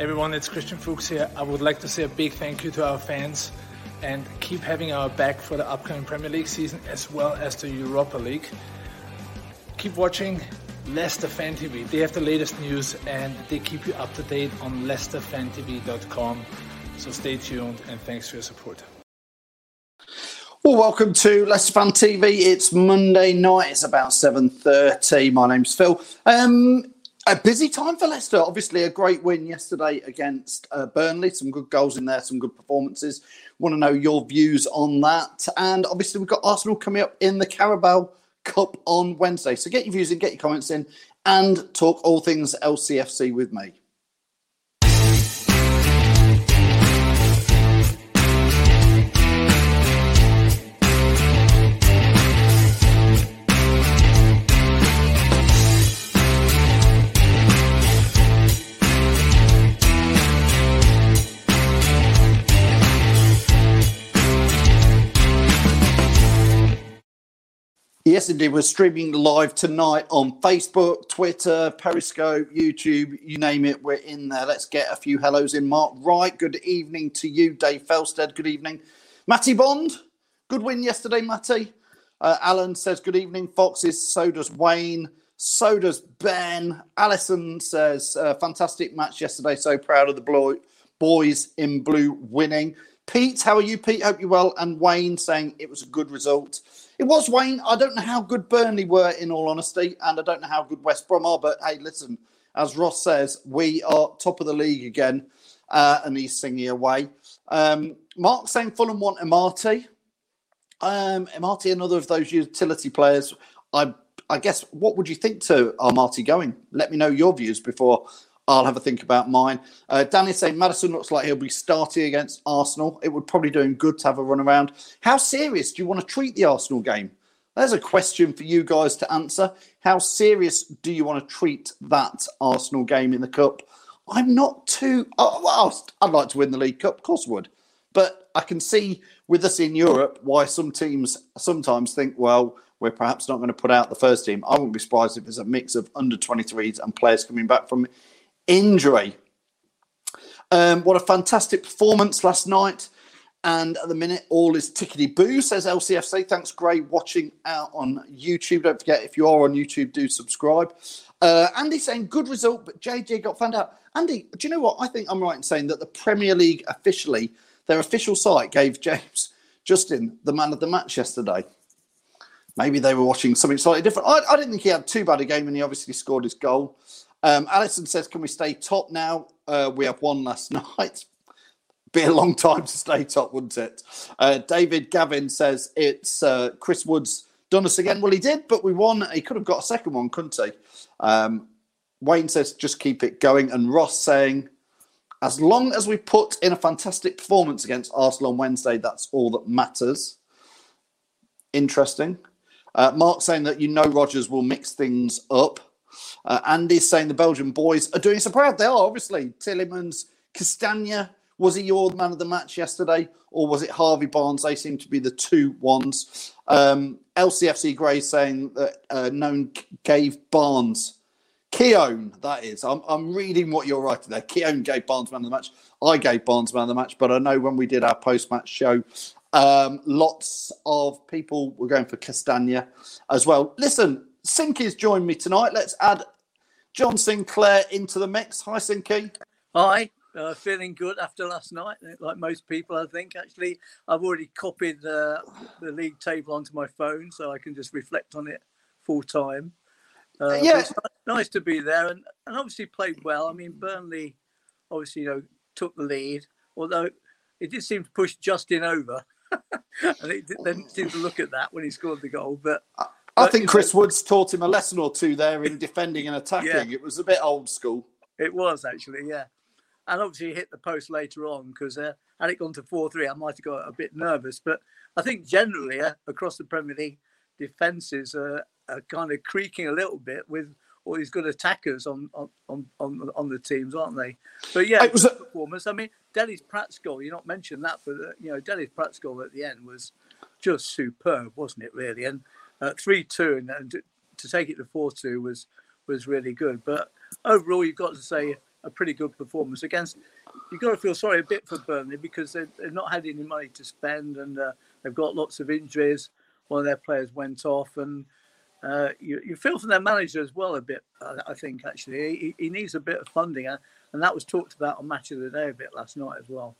Everyone, it's Christian Fuchs here. I would like to say a big thank you to our fans and keep having our back for the upcoming Premier League season as well as the Europa League. Keep watching Leicester Fan TV. They have the latest news and they keep you up to date on leicesterfantv.com. So stay tuned and thanks for your support. Well, welcome to Leicester Fan TV. It's Monday night. It's about seven thirty. My name's Phil. Um, a busy time for Leicester. Obviously, a great win yesterday against uh, Burnley. Some good goals in there, some good performances. Want to know your views on that? And obviously, we've got Arsenal coming up in the Carabao Cup on Wednesday. So get your views in, get your comments in, and talk all things LCFC with me. Yes, indeed. We're streaming live tonight on Facebook, Twitter, Periscope, YouTube, you name it. We're in there. Let's get a few hellos in. Mark Wright, good evening to you. Dave Felstead, good evening. Matty Bond, good win yesterday, Matty. Uh, Alan says, good evening. Foxes, so does Wayne. So does Ben. Allison says, uh, fantastic match yesterday. So proud of the boys in blue winning. Pete, how are you, Pete? Hope you're well. And Wayne saying it was a good result. It was Wayne. I don't know how good Burnley were, in all honesty, and I don't know how good West Brom are. But hey, listen, as Ross says, we are top of the league again, uh, and he's singing away. Um, Mark saying Fulham want Amartey. Um, another of those utility players. I, I guess, what would you think to Amartey going? Let me know your views before I'll have a think about mine. Uh, Danny saying Maddison looks like he'll be starting against Arsenal. It would probably do him good to have a run around. How serious do you want to treat the Arsenal game? There's a question for you guys to answer. How serious do you want to treat that Arsenal game in the Cup? I'm not too. Oh, I'd like to win the League Cup, of course I would. But I can see with us in Europe why some teams sometimes think, well, we're perhaps not going to put out the first team. I wouldn't be surprised if there's a mix of under 23s and players coming back from injury. Um, what a fantastic performance last night. And at the minute, all is tickety boo, says LCFC. Thanks, Gray, watching out on YouTube. Don't forget, if you are on YouTube, do subscribe. Uh, Andy saying good result, but JJ got found out. Andy, do you know what? I think I'm right in saying that the Premier League officially, their official site gave James Justin the man of the match yesterday. Maybe they were watching something slightly different. I, I didn't think he had too bad a game, and he obviously scored his goal. Um, Alison says, "Can we stay top now? Uh, we have won last night. Be a long time to stay top, wouldn't it?" Uh, David Gavin says, "It's uh, Chris Woods done us again." Well, he did, but we won. He could have got a second one, couldn't he? Um, Wayne says, "Just keep it going," and Ross saying, "As long as we put in a fantastic performance against Arsenal on Wednesday, that's all that matters." Interesting. Uh, Mark saying that you know Rodgers will mix things up. Uh, Andy's saying the Belgian boys are doing so proud. They are, obviously. Tielemans, Castagna Was he your man of the match yesterday, or was it Harvey Barnes? They seem to be the two ones. Um, LCFC Grey saying that uh, known gave Barnes Keown, that is. I'm, I'm reading what you're writing there. Keown gave Barnes man of the match. I gave Barnes man of the match, but I know when we did our post match show, um, lots of people were going for Castagna as well. Listen, Sinky's joined me tonight. Let's add John Sinclair into the mix. Hi, Sinky. Hi. Uh, feeling good after last night, like most people, I think. Actually, I've already copied uh, the league table onto my phone, so I can just reflect on it full time. Uh, yeah, nice to be there, and, and obviously played well. I mean, Burnley obviously you know took the lead, although it did seem to push Justin over, and it didn't seem to look at that when he scored the goal. But I, think Chris know, Woods taught him a lesson or two there in defending and attacking. Yeah, it was a bit old school. It was actually, yeah. And obviously he hit the post later on because uh, had it gone to four three, I might have got a bit nervous. But I think generally uh, across the Premier League, defences are, are kind of creaking a little bit with all these good attackers on on, on, on the teams, aren't they? But yeah, it was a performance. I mean, Dennis Praet's goal, you not mentioned that, but uh, you know, Dennis Praet's goal at the end was just superb, wasn't it? Really, and three two, and, and to, take it to four two was was really good. But overall, you've got to say a pretty good performance against. You've got to feel sorry a bit for Burnley because they've, they've not had any money to spend and uh, they've got lots of injuries. One of their players went off, and uh, you, you feel for their manager as well a bit. I, I think actually he, he, needs a bit of funding, uh, and that was talked about on Match of the Day a bit last night as well.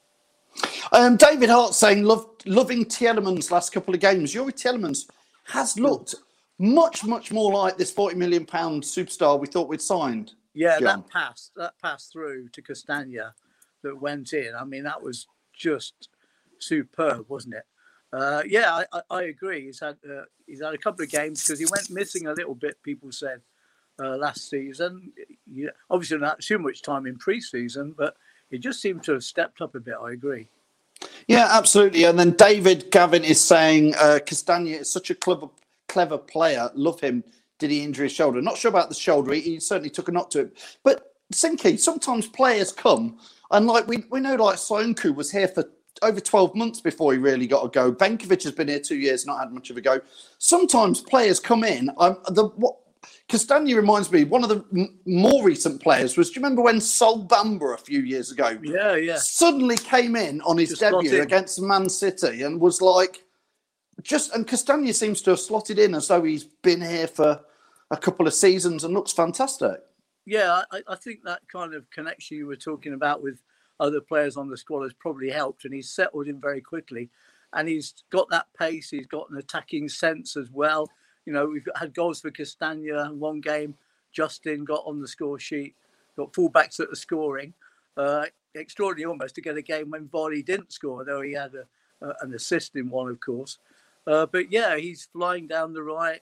Um, David Hart saying, loving Tielemans last couple of games. Youri Tielemans has looked much, much more like this forty million pound superstar we thought we'd signed. Yeah, John. that pass, that pass through to Castagna that went in. I mean, that was just superb, wasn't it? Uh, yeah, I, I, agree. He's had uh, he's had a couple of games because he went missing a little bit. People said uh, last season. Obviously not too much time in pre-season, but he just seemed to have stepped up a bit. I agree. Yeah, absolutely. And then David Gavin is saying uh, Castagna is such a clever clever player. Love him. Did he injure his shoulder? Not sure about the shoulder. He, he certainly took a knock to it. But Sinky, sometimes players come and like we, we know like Soyuncu was here for over 12 months before he really got a go. Benkovic has been here two years, not had much of a go. Sometimes players come in. Um, the what Castagna reminds me one of the m- more recent players was. Do you remember when Sol Bamba a few years ago? Yeah, yeah. Suddenly came in on his just debut against Man City and was like, just and Castagna seems to have slotted in as though he's been here for a couple of seasons and looks fantastic. Yeah, I, I think that kind of connection you were talking about with other players on the squad has probably helped, and he's settled in very quickly. And he's got that pace. He's got an attacking sense as well. You know, we've had goals for Castagna in one game. Justin got on the score sheet, got fullbacks at the scoring. Uh, extraordinary almost to get a game when Vardy didn't score, though he had a, an assist in one, of course. Uh, but yeah, he's flying down the right.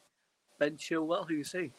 Ben Chilwell, who you see?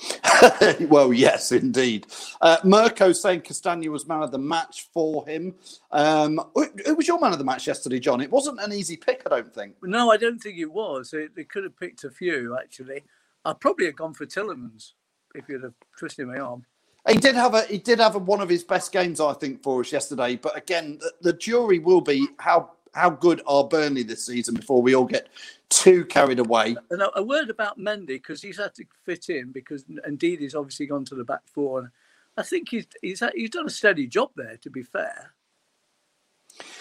well, yes, indeed. Uh, Mirko saying Castagna was man of the match for him. Um, who was your man of the match yesterday, John? It wasn't an easy pick, I don't think. No, I don't think it was. They, could have picked a few, actually. I'd probably have gone for Tielemans if you'd have twisted my arm. He did have a he did have a, one of his best games, I think, for us yesterday. But again, the, the jury will be how how good are Burnley this season before we all get too carried away. And a, word about Mendy because he's had to fit in because indeed he's obviously gone to the back four, and I think he's he's he's done a steady job there. To be fair,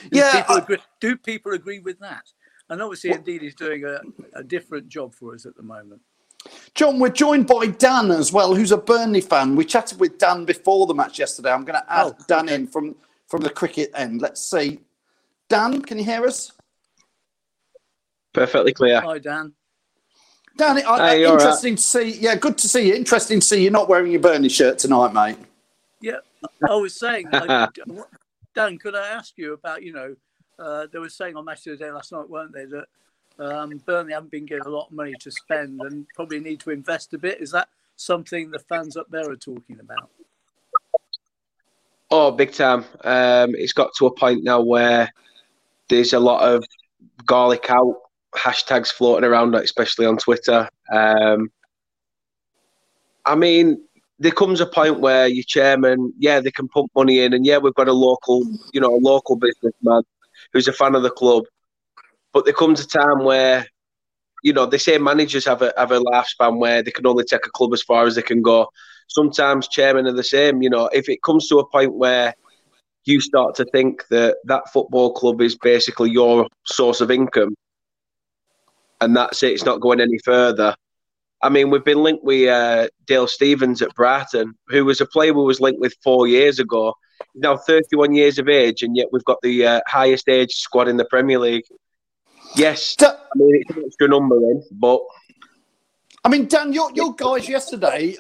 do yeah. People I, agree, do people agree with that? And obviously, indeed, he's doing a, a different job for us at the moment. John, we're joined by Dan as well, who's a Burnley fan. We chatted with Dan before the match yesterday. I'm going to add oh, Dan okay. in from from the cricket end. Let's see. Dan, can you hear us? Perfectly clear. Hi, Dan. Dan, hey, interesting right. to see. Yeah, good to see you. Interesting to see you're not wearing your Burnley shirt tonight, mate. Yeah, I was saying, I, Dan, could I ask you about, you know, uh, they were saying on Match of the Day last night, weren't they, that um, Burnley haven't been getting a lot of money to spend and probably need to invest a bit. Is that something the fans up there are talking about? Oh, big time. Um, it's got to a point now where there's a lot of Garlick out hashtags floating around, especially on Twitter. Um, I mean, there comes a point where your chairman, yeah, they can pump money in, and yeah, we've got a local, you know, a local businessman who's a fan of the club. But there comes a time where, you know, they say managers have a have a lifespan where they can only take a club as far as they can go. Sometimes chairmen are the same. You know, if it comes to a point where you start to think that that football club is basically your source of income, and that's it, it's not going any further I mean, we've been linked with uh, Dale Stephens at Brighton, who was a player we was linked with four years ago. He's now 31 years of age, and yet we've got the uh, highest age squad in the Premier League. Yes, I mean it's an extra number in, but I mean, Dan, your your guys yesterday,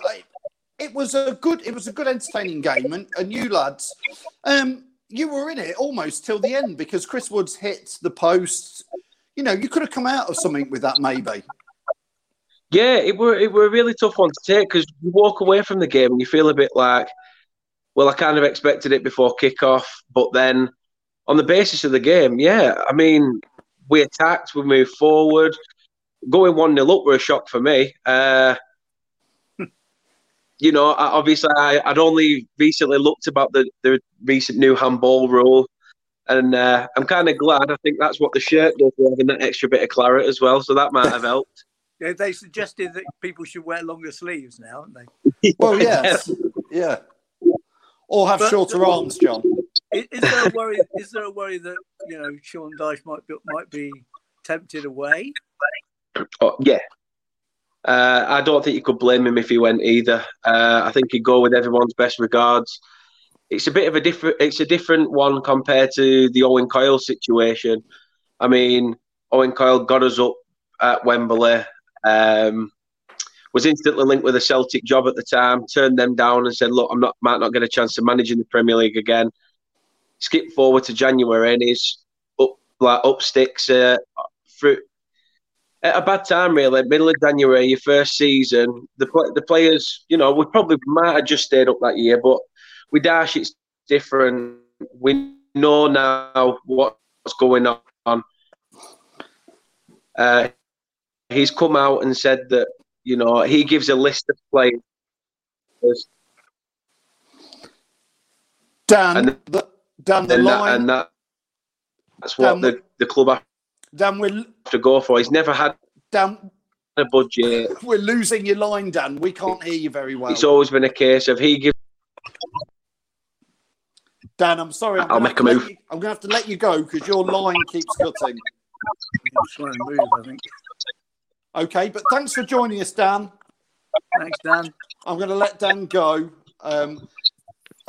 it was a good, it was a good entertaining game, and, and you lads, um, you were in it almost till the end because Chris Woods hit the post. You know, you could have come out of something with that, maybe. Yeah, it were it were a really tough one to take because you walk away from the game and you feel a bit like, well, I kind of expected it before kickoff, but then on the basis of the game, yeah, I mean, we attacked, we moved forward, going one 0 up were a shock for me. Uh, you know, obviously, I, would only recently looked about the, the recent new handball rule, and uh, I'm kind of glad. I think that's what the shirt does, having that extra bit of claret as well, so that might have helped. Yeah, they suggested that people should wear longer sleeves now, haven't they? well, yes, yeah, or have but, shorter arms, John. Is, is, there a worry? Is there a worry that you know Sean Dyche might be, might be tempted away? Oh, yeah, uh, I don't think you could blame him if he went either. Uh, I think he'd go with everyone's best regards. It's a bit of a different. It's a different one compared to the Owen Coyle situation. I mean, Owen Coyle got us up at Wembley. Um, was instantly linked with a Celtic job at the time. Turned them down and said, "Look, I'm not might not get a chance to manage in the Premier League again." Skip forward to January and he's up like up sticks uh, through at a bad time, really. Middle of January, your first season. The the players, you know, we probably might have just stayed up that year, but with Dyche, it's different. We know now what's going on. Uh, he's come out and said that you know he gives a list of players. Dan, and the, Dan, the and line, that, and that, that's what Dan, the, the club Dan, we're, to go for. He's never had Dan, a budget. We're losing your line, Dan. We can't hear you very well. It's always been a case of he gives. Dan, I'm sorry. i will make a move. You, I'm going to have to let you go because your line keeps cutting. move, I think. Okay, but thanks for joining us, Dan. Thanks, Dan. I'm going to let Dan go. Um,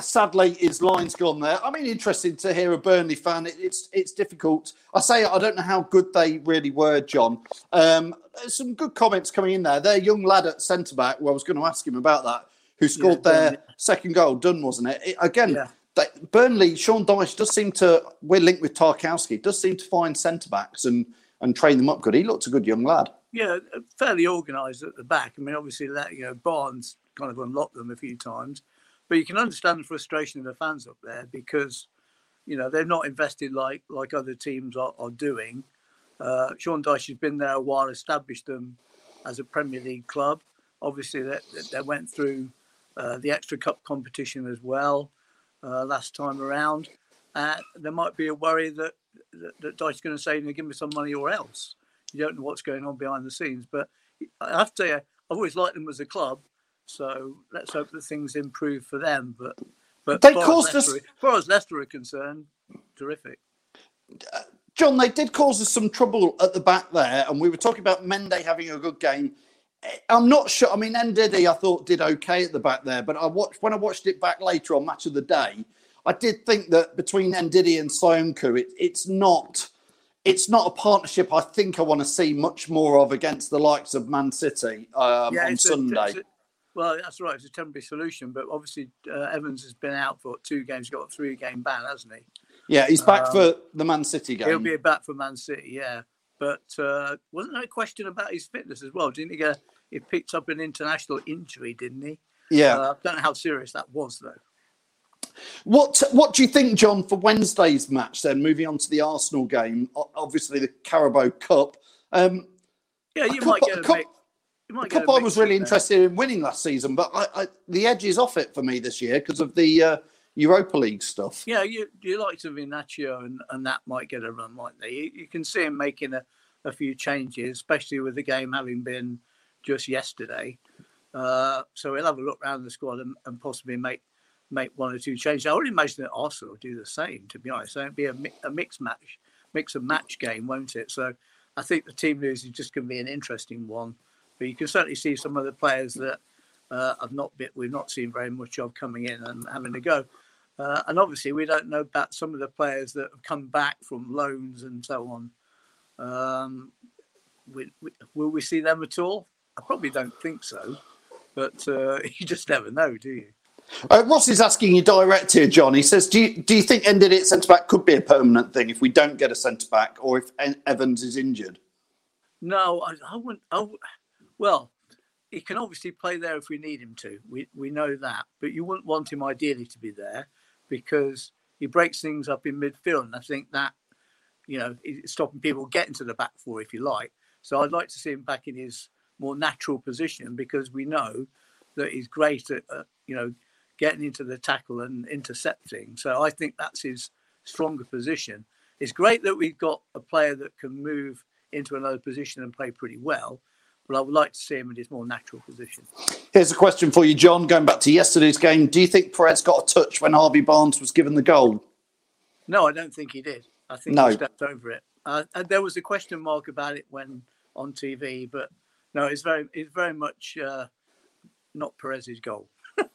sadly, his line's gone there. I mean, interesting to hear a Burnley fan. It, it's it's difficult. I say I don't know how good they really were, John. Um, some good comments coming in there. Their young lad at centre back. Well, I was going to ask him about that. Who scored yeah, their second goal? Dunne, wasn't it? it again, yeah. they, Burnley. Sean Dyche does seem to. We're linked with Tarkowski. Does seem to find centre backs and and train them up good. He looked a good young lad yeah, fairly organised at the back. I mean, obviously that you know Barnes kind of unlocked them a few times, but you can understand the frustration of the fans up there because you know they're not invested like like other teams are, are doing. Uh, Sean Dyche has been there a while, established them as a Premier League club. Obviously, they, they went through uh, the extra cup competition as well uh, last time around. Uh, there might be a worry that that, that Dyche's going to say, "Give me some money or else." you don't know what's going on behind the scenes. But I have to say, I've always liked them as a club. So let's hope that things improve for them. But but they caused us, as far as Leicester are concerned, terrific. Uh, John, they did cause us some trouble at the back there, and we were talking about Mendy having a good game. Eh, I'm not sure. I mean, Ndidi, I thought did okay at the back there, but I watched when I watched it back later on Match of the Day. I did think that between Ndidi and Söyüncü, it, it's not it's not a partnership I think I want to see much more of against the likes of Man City um, yeah, on Sunday. A, a, well, that's right. It's a temporary solution, but obviously uh, Evans has been out for two games. He's Got a three-game ban, hasn't he? Yeah, he's back um, for the Man City game. He'll be back for Man City. Yeah, but uh, wasn't there a question about his fitness as well? Didn't he get? He picked up an international injury, didn't he? Yeah. Uh, I don't know how serious that was though. What What do you think, John, for Wednesday's match? Then moving on to the Arsenal game, obviously the Carabao Cup. Um, yeah, you might get a, You might The get cup a I was really interested in winning last season, but I, I, the edge is off it for me this year because of the uh, Europa League stuff. Yeah, you you like to Vinaccio and, and that might get a run, might they? You, you can see him making a, a few changes, especially with the game having been just yesterday. Uh, so we'll have a look around the squad and, and possibly make make one or two changes. I would imagine that Arsenal will do the same. To be honest, so it'll be a, mi- a mixed match, mix and match game, won't it? So I think the team news is just going to be an interesting one. But you can certainly see some of the players that uh, have not been, we've not seen very much of coming in and having a go. Uh, and obviously, we don't know about some of the players that have come back from loans and so on. Um, we, we, will we see them at all? I probably don't think so, but uh, you just never know, do you? Uh, Ross is asking you direct here, John. He says, "Do you do you think Ndidi at centre back could be a permanent thing if we don't get a centre back or if Evans is injured?" No, I, I wouldn't. I, well, he can obviously play there if we need him to. We we know that, but you wouldn't want him ideally to be there because he breaks things up in midfield, and I think that you know is stopping people getting to the back four, if you like. So I'd like to see him back in his more natural position because we know that he's great at uh, you know getting into the tackle and intercepting. So I think that's his stronger position. It's great that we've got a player that can move into another position and play pretty well, I would like to see him in his more natural position. Here's a question for you, John. Going back to yesterday's game, do you think Perez got a touch when Harvey Barnes was given the goal? No, I don't think he did. I think No. he stepped over it. Uh, and there was a question mark about it when on TV, but no, it's very, it's very much uh, not Perez's goal.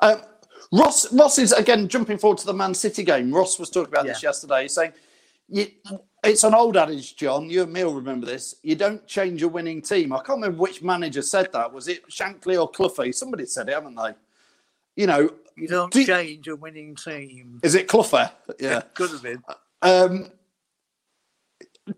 Um, Ross, Ross is again jumping forward to the Man City game. Ross was talking about this yesterday, saying you, it's an old adage, John. You and me will remember this. You don't change a winning team. I can't remember which manager said that. Was it Shankly or Cloughy? Somebody said it, haven't they? You know, You don't Do you- change a winning team. is it Cloughy? Yeah. Could have been. Um,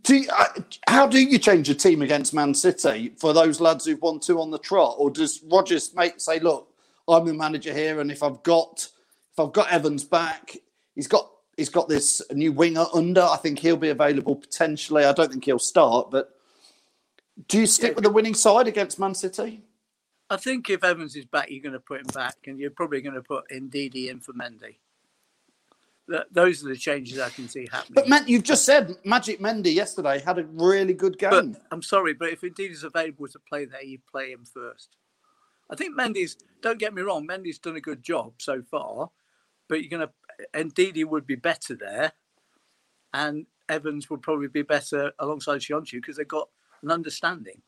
do you, uh, how do you change a team against Man City for those lads who've won two on the trot, or does Rodgers make say, "Look, I'm the manager here, and if I've got if I've got Evans back, he's got he's got this new winger under. I think he'll be available potentially. I don't think he'll start, but do you stick with the winning side against Man City? I think if Evans is back, you're going to put him back, and you're probably going to put Ndidi in for Mendy. Those are the changes I can see happening. But man, you've just said Magic Mendy yesterday had a really good But game. I'm sorry, but if Ndidi's available to play there, you play him first. I think Mendy's. Don't get me wrong, Mendy's done a good job so far, but you're going to. Ndidi would be better there, and Evans would probably be better alongside Söyüncü because they've got an understanding.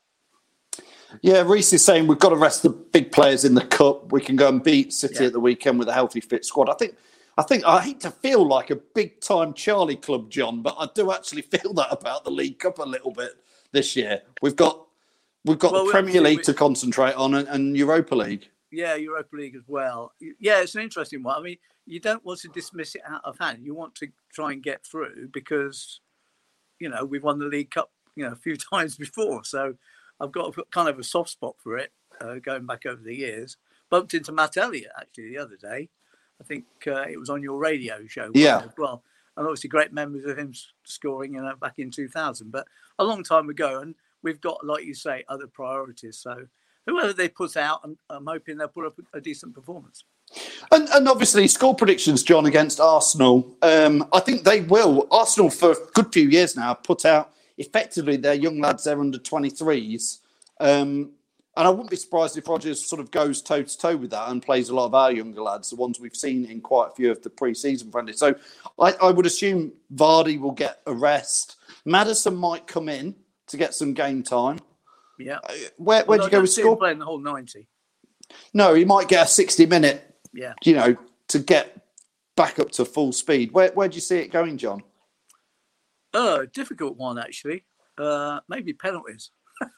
Yeah, Reese is saying we've got to rest the big players in the cup. We can go and beat City Yeah. at the weekend with a healthy, fit squad. I think, I think, I hate to feel like a big time Charlie club, John, but I do actually feel that about the League Cup a little bit this year. We've got, we've got Well, the Premier we- League to concentrate on and, and Europa League. Yeah, Europa League as well. Yeah, it's an interesting one. I mean, you don't want to dismiss it out of hand. You want to try and get through because, you know, we've won the League Cup, you know, a few times before. So I've got a- kind of a soft spot for it uh, going back over the years. Bumped into Matt Elliott actually the other day. I think uh, it was on your radio show. Yeah. As well. And obviously great memories of him scoring you know, back in 2000, but a long time ago. And we've got, like you say, other priorities. So whoever they put out, I'm, I'm hoping they'll put up a decent performance. And, and obviously, score predictions, John, against Arsenal. Um, I think they will. Arsenal, for a good few years now, put out effectively their young lads, their under 23s. Um, and I wouldn't be surprised if Rodgers sort of goes toe to toe with that and plays a lot of our younger lads, the ones we've seen in quite a few of the pre season friendlies. So I, I would assume Vardy will get a rest. Maddison might come in to get some game time. Yeah. Where, where'd Although you go with don't see him score? playing the whole 90. No, he might get a 60 minute Yeah. you know, to get back up to full speed. Where where do you see it going, John? Uh, difficult one actually. Uh, maybe penalties.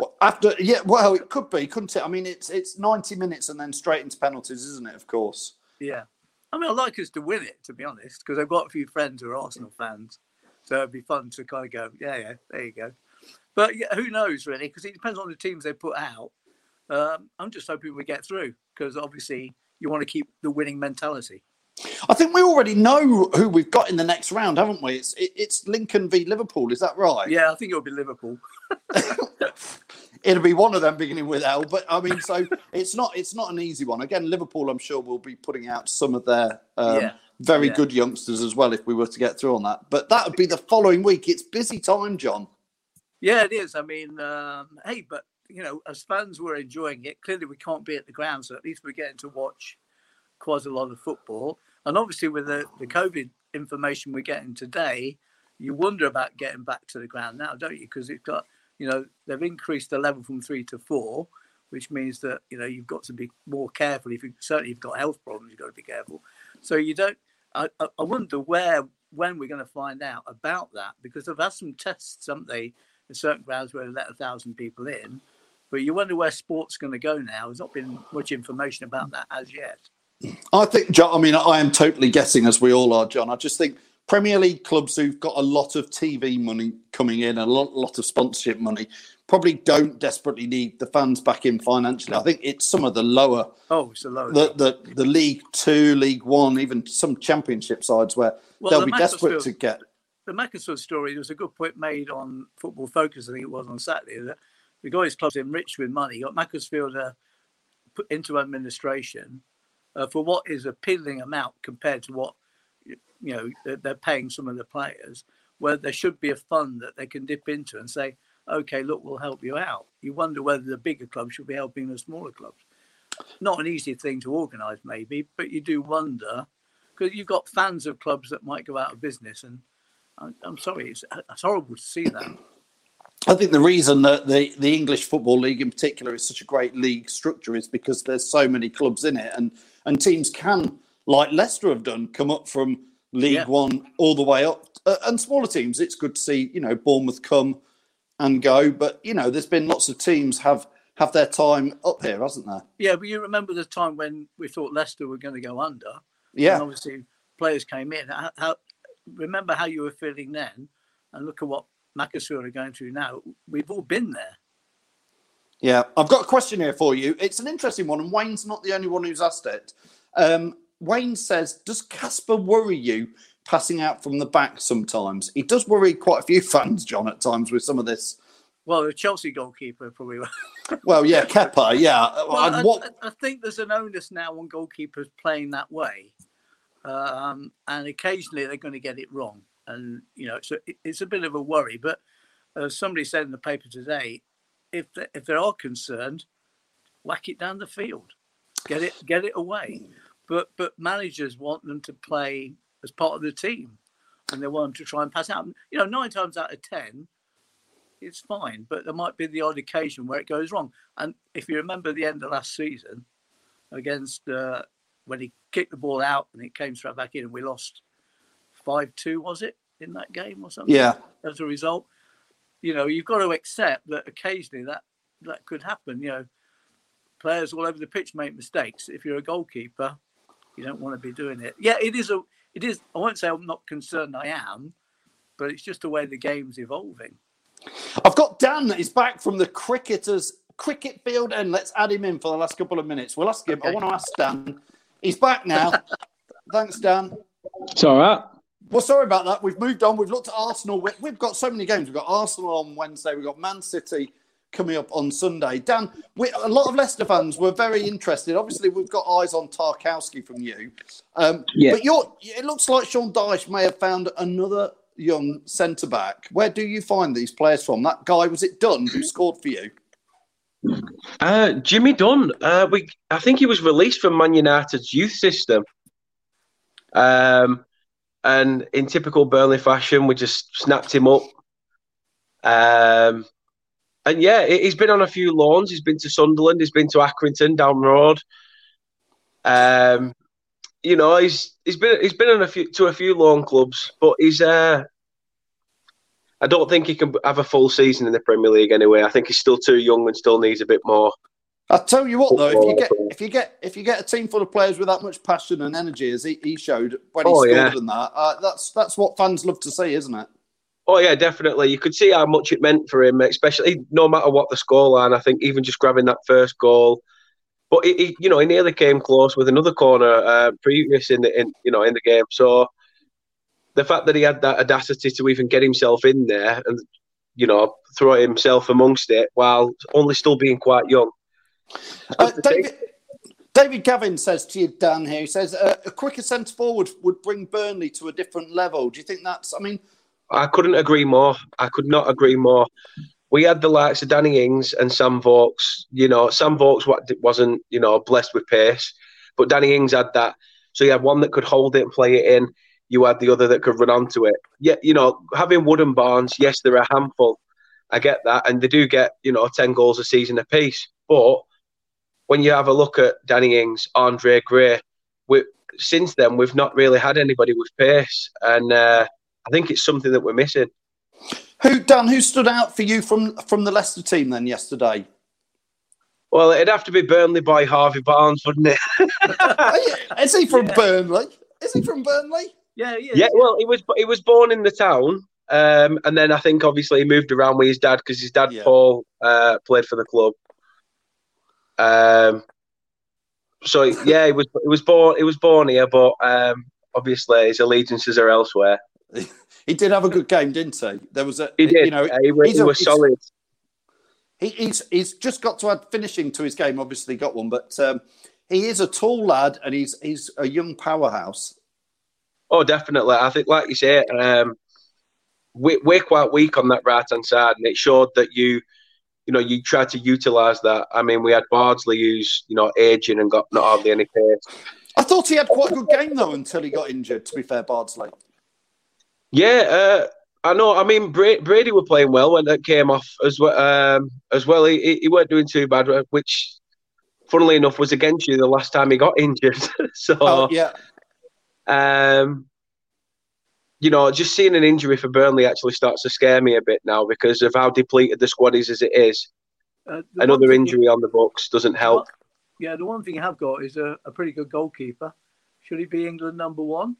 Well, after yeah, well, it could be, couldn't it? I mean, it's it's ninety minutes and then straight into penalties, isn't it? Of course. Yeah. I mean, I'd like us to win it, to be honest, because I've got a few friends who are Arsenal fans. So it'd be fun to kind of go, yeah, yeah, there you go. But yeah, who knows, really, because it depends on the teams they put out. Um, I'm just hoping we get through, because obviously you want to keep the winning mentality. I think we already know who we've got in the next round, haven't we? It's it, it's Lincoln v Liverpool. Is that right? Yeah, I think it'll be Liverpool. it'll be one of them beginning with L. But I mean, so it's not it's not an easy one. Again, Liverpool, I'm sure, will be putting out some of their um, Yeah. very Yeah. good youngsters as well if we were to get through on that. But that would be the following week. It's busy time, John. Yeah, it is. I mean, um, hey, but you know, as fans, we're enjoying it. Clearly, we can't be at the ground, so at least we're getting to watch quite a lot of football. And obviously, with the, the COVID information we're getting today, you wonder about getting back to the ground now, don't you? Because it's got, you know, they've increased the level from three to four, which means that you know you've got to be more careful. If you certainly you've got health problems, you've got to be careful. So you don't. I, I wonder where when we're going to find out about that because they've had some tests, haven't they? In certain grounds where they let a thousand people in, but you wonder where sport's going to go now. There's not been much information about that as yet. I think, John, I mean, I am totally guessing as we all are, John. I just think Premier League clubs who've got a lot of TV money coming in, a lot, lot of sponsorship money, probably don't desperately need the fans back in financially. I think it's some of the lower, Oh, it's a low. the, the, the League Two, League One, even some Championship sides where Well, they'll the be desperate to get. The Macclesfield story, there was a good point made on Football Focus, I think it was on Saturday, that the guys clubs enriched with money, got Macclesfield uh, put into administration uh, for what is a piddling amount compared to what you know they're, paying some of the players. Where there should be a fund that they can dip into and say, "Okay, look, we'll help you out." You wonder whether the bigger clubs should be helping the smaller clubs. Not an easy thing to organise, maybe, but you do wonder because you've got fans of clubs that might go out of business and I'm sorry, it's, it's horrible to see that. I think the reason that the, the English Football League in particular is such a great league structure is because there's so many clubs in it, and and teams can, like Leicester have done, come up from League Yeah. One all the way up, uh, and smaller teams. It's good to see, you know, Bournemouth come and go, but you know, there's been lots of teams have have their time up here, hasn't there? Yeah, but you remember the time when we thought Leicester were going to go under, and Yeah, obviously players came in. How, how, remember how you were feeling then, and look at what Macclesfield are going through now. We've all been there. yeah. I've got a question here for you. It's an interesting one, and Wayne's not the only one who's asked it. Um, Wayne says, "Does Kasper worry you passing out from the back sometimes?" He does worry quite a few fans, John, at times with some of this. Well, the Chelsea goalkeeper probably. Well, yeah, Kepa, yeah. Well, I, what? I think there's an onus now on goalkeepers playing that way, um, and occasionally they're going to get it wrong, and you know it's a, it's a bit of a worry. But uh, somebody said in the paper today, if they, if they are concerned, whack it down the field, get it get it away. But but managers want them to play as part of the team, and they want them to try and pass out. You know, nine times out of ten, it's fine, but there might be the odd occasion where it goes wrong. And if you remember the end of last season against uh, when he kicked the ball out and it came straight back in, and we lost five two, was it in that game or something? Yeah, As a result, you know, you've got to accept that occasionally that that could happen. You know, players all over the pitch make mistakes. If you're a goalkeeper, you don't want to be doing it. Yeah, it is a. It is. I won't say I'm not concerned. I am, but it's just the way the game's evolving. I've got Dan that is back from the cricketers cricket field, and let's add him in for the last couple of minutes. We'll ask him. I want to ask Dan. He's back now. Thanks, Dan. It's all right. Well, sorry about that. We've moved on. We've looked at Arsenal. We- We've got so many games. We've got Arsenal on Wednesday. We've got Man City coming up on Sunday. Dan, we, a lot of Leicester fans were very interested. Obviously, we've got eyes on Tarkowski from you. Um, Yeah. But you're, it looks like Sean Dyche may have found another young centre back. Where do you find these players from? That guy, was it Dunne, who scored for you? Uh, Jimmy Dunne. Uh, we I think he was released from Man United's youth system. Um, and in typical Burnley fashion, we just snapped him up. Um, and yeah, he- he's been on a few loans. He's been to Sunderland. He's been to Accrington down the road. Um, you know, he's he's been he's been on a few to a few loan clubs, but he's uh I don't think he can have a full season in the Premier League anyway. I think he's still too young and still needs a bit more. I tell you what, though, if you get if you get if you get a team full of players with that much passion and energy as he, he showed when he Oh, scored yeah. and that, uh, that's that's what fans love to see, isn't it? Oh yeah, definitely. You could see how much it meant for him, especially no matter what the scoreline. I think even just grabbing that first goal, but he, he you know, he nearly came close with another corner uh, previous in the in you know in the game. So the fact that he had that audacity to even get himself in there, and you know, throw himself amongst it while only still being quite young. Uh, David, David Gavin says to you, Dan, here, he says uh, a quicker centre forward would bring Burnley to a different level. Do you think that's, I mean, I couldn't agree more. I could not agree more. We had the likes of Danny Ings and Sam Vokes. You know, Sam Vokes wasn't, you know, blessed with pace, but Danny Ings had that. So you had one that could hold it and play it in. You had the other that could run onto it. Yeah, you know, having wooden and Barnes, yes, they're a handful. I get that, and they do get, you know, ten goals a season apiece. But when you have a look at Danny Ings, Andre Gray, we, since then we've not really had anybody with pace, and uh, I think it's something that we're missing. Who Dan? Who stood out for you from from the Leicester team then yesterday? Well, it'd have to be Burnley boy Harvey Barnes, wouldn't it? Is he from yeah. Burnley? Is he from Burnley? Yeah, yeah. Yeah, well, he was he was born in the town, um, and then I think obviously he moved around with his dad because his dad yeah. Paul uh, played for the club. Um, so yeah, he was he was born he was born here, but um, obviously his allegiances are elsewhere. he did have a good game, didn't he? There was a he did. You know, uh, he, he, was solid. He, he's he's just got to add finishing to his game. Obviously, got one, but um, he is a tall lad and he's he's a young powerhouse. Oh, definitely. I think, like you say, um, we, we're quite weak on that right hand side, and it showed that you you know, you try to utilise that. I mean, we had Bardsley who's, you know, aging and got not hardly any pace. I thought he had quite a good game though until he got injured. To be fair, Bardsley. Yeah, uh, I know. I mean, Brady were playing well when it came off as well. Um, as well, he, he weren't doing too bad, which, funnily enough, was against you the last time he got injured. so oh, yeah. Um, you know, just seeing an injury for Burnley actually starts to scare me a bit now because of how depleted the squad is as it is. Uh, Another injury you, on the books doesn't help. Yeah, the one thing you have got is a, a, pretty good goalkeeper. Should he be England number one?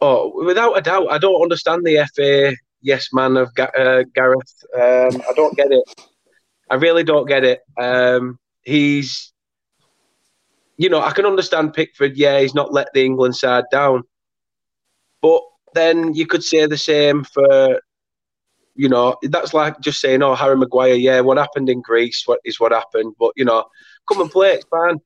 Oh, without a doubt. I don't understand the FA yes man of uh, Gareth. Um, I don't get it. I really don't get it. Um, he's, you know, I can understand Pickford. Yeah, he's not let the England side down, but then you could say the same for, you know, that's like just saying, oh, Harry Maguire, yeah, what happened in Greece what is what happened, but you know, come and play, it's fine.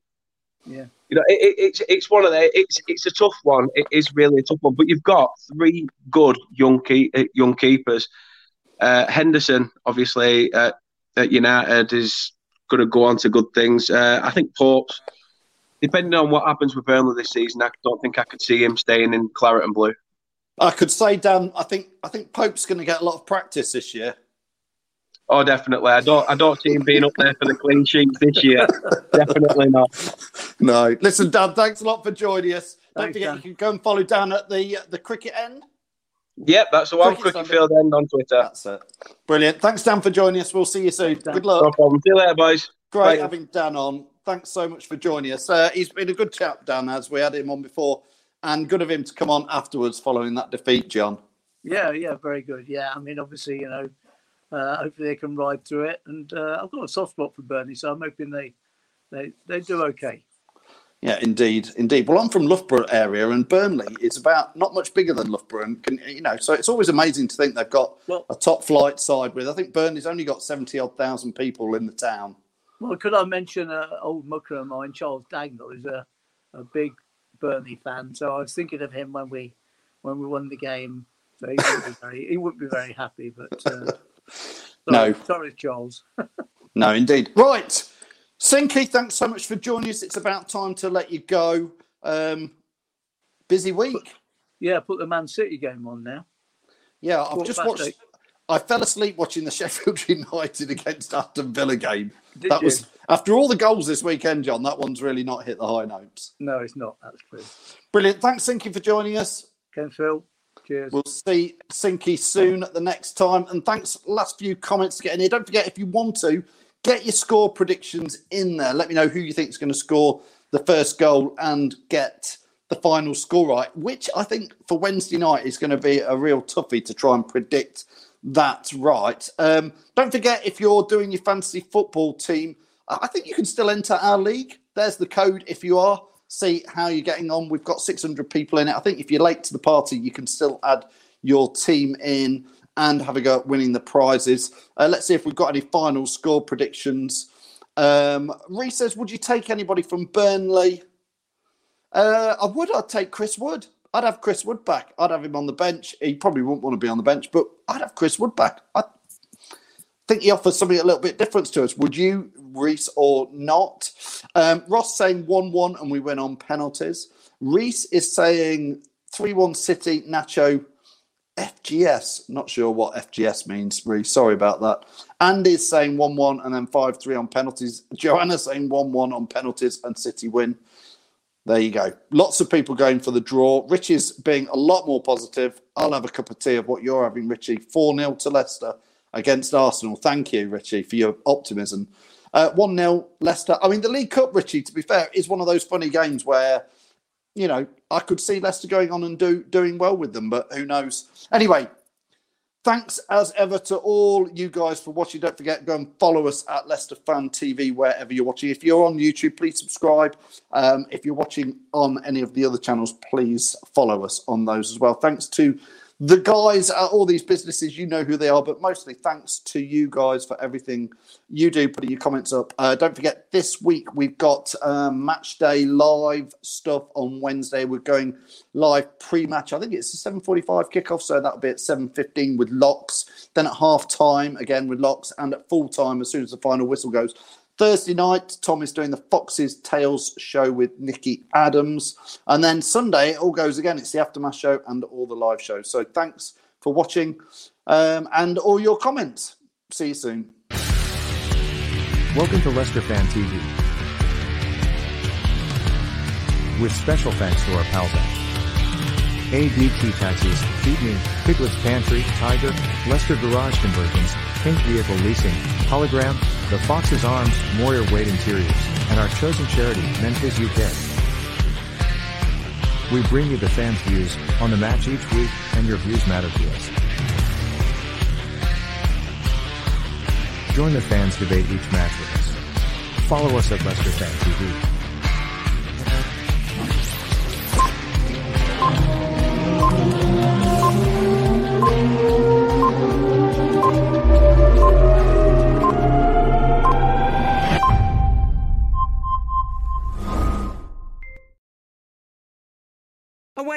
Yeah. You know, it, it, it's it's one of the it's it's a tough one. It is really a tough one. But you've got three good young key, uh, young keepers. Uh, Henderson, obviously, uh, at United is going to go on to good things. Uh, I think Pope's, depending on what happens with Burnley this season, I don't think I could see him staying in claret and blue. I could say, Dan, I think I think Pope's going to get a lot of practice this year. Oh, definitely. I don't. I don't see him being up there for the clean sheets this year. definitely not. No. Listen, Dan. Thanks a lot for joining us. Don't forget, Dan. you can go and follow Dan at the uh, the cricket end. Yep, that's the one. Cricket, cricket field end on Twitter. That's it. Brilliant. Thanks, Dan, for joining us. We'll see you soon. Thanks, Good luck. No problem. See you later, boys. Great Bye. having Dan on. Thanks so much for joining us. Uh, he's been a good chap, Dan, as we had him on before and good of him to come on afterwards following that defeat, John. Yeah, yeah, very good. Yeah, I mean, obviously, you know, uh, hopefully they can ride through it. And uh, I've got a soft spot for Burnley, so I'm hoping they they they do okay. Yeah, indeed, indeed. Well, I'm from Loughborough area, and Burnley is about not much bigger than Loughborough, and can, you know, so it's always amazing to think they've got well, a top flight side with. I think Burnley's only got seventy odd thousand people in the town. Well, could I mention an old mucker of mine, Charles Dagnall, who's a a big Burnley fan, so I was thinking of him when we when we won the game. So he wouldn't be very, he wouldn't be very happy. But uh, sorry, no, sorry, Charles. no, indeed. Right, Sinky, thanks so much for joining us. It's about time to let you go. Um, busy week. Put, yeah, put the Man City game on now. Yeah, I've just watched. Eight. I fell asleep watching the Sheffield United against Aston Villa game. Did that you? was after all the goals this weekend, John. That one's really not hit the high notes. No, it's not. That's true. Brilliant. Thanks, Sinky, for joining us. Ken Phil. Cheers. We'll see Sinky soon at the next time. And thanks. Last few comments to get in here. Don't forget if you want to get your score predictions in there. Let me know who you think is going to score the first goal and get the final score right, which I think for Wednesday night is going to be a real toughie to try and predict that right. Um, don't forget if you're doing your fantasy football team, I think you can still enter our league. There's the code if you are. See how you're getting on. We've got 600 people in it. I think if you're late to the party, you can still add your team in and have a go at winning the prizes. Uh, let's see if we've got any final score predictions. Um, Reese says, Would you take anybody from Burnley? Uh, I would. I'd take Chris Wood. I'd have Chris Wood back. I'd have him on the bench. He probably wouldn't want to be on the bench, but I'd have Chris Wood back. I think he offers something a little bit different to us. Would you, Reese, or not? Um, Ross saying 1 1 and we win on penalties. Reese is saying 3 1 City, Nacho, FGS. Not sure what FGS means, Reese. Sorry about that. Andy's saying 1 1 and then 5 3 on penalties. Joanna saying 1 1 on penalties and City win. There you go. Lots of people going for the draw. Richie's being a lot more positive. I'll have a cup of tea of what you're having, Richie. 4 0 to Leicester against Arsenal. Thank you, Richie, for your optimism. Uh, 1 uh, 0 Leicester. I mean, the League Cup, Richie, to be fair, is one of those funny games where, you know, I could see Leicester going on and do, doing well with them, but who knows. Anyway, Thanks as ever to all you guys for watching. Don't forget, go and follow us at Leicester Fan TV wherever you're watching. If you're on YouTube, please subscribe. Um, if you're watching on any of the other channels, please follow us on those as well. Thanks to the guys at all these businesses, you know who they are, but mostly thanks to you guys for everything you do, putting your comments up. Uh, don't forget, this week we've got um, match day live stuff on Wednesday. We're going live pre-match. I think it's a 7.45 kickoff, so that'll be at 7.15 with locks. Then at half time, again with locks, and at full time as soon as the final whistle goes. Thursday night, Tom is doing the Foxes Tales show with Nikki Adams. And then Sunday, it all goes again. It's the Aftermath show and all the live shows. So thanks for watching um, and all your comments. See you soon. Welcome to Leicester Fan TV. With special thanks to our pals at ADT Taxis, Feed Me, Piglet's Pantry, Tiger, Leicester Garage Conversions, Pink Vehicle Leasing, Hologram, The Fox's Arms, Moyer Wade Interiors, and our chosen charity, Menphys UK. We bring you the fans' views on the match each week, and your views matter to us. Join the fans debate each match with us. Follow us at Leicester Fan TV.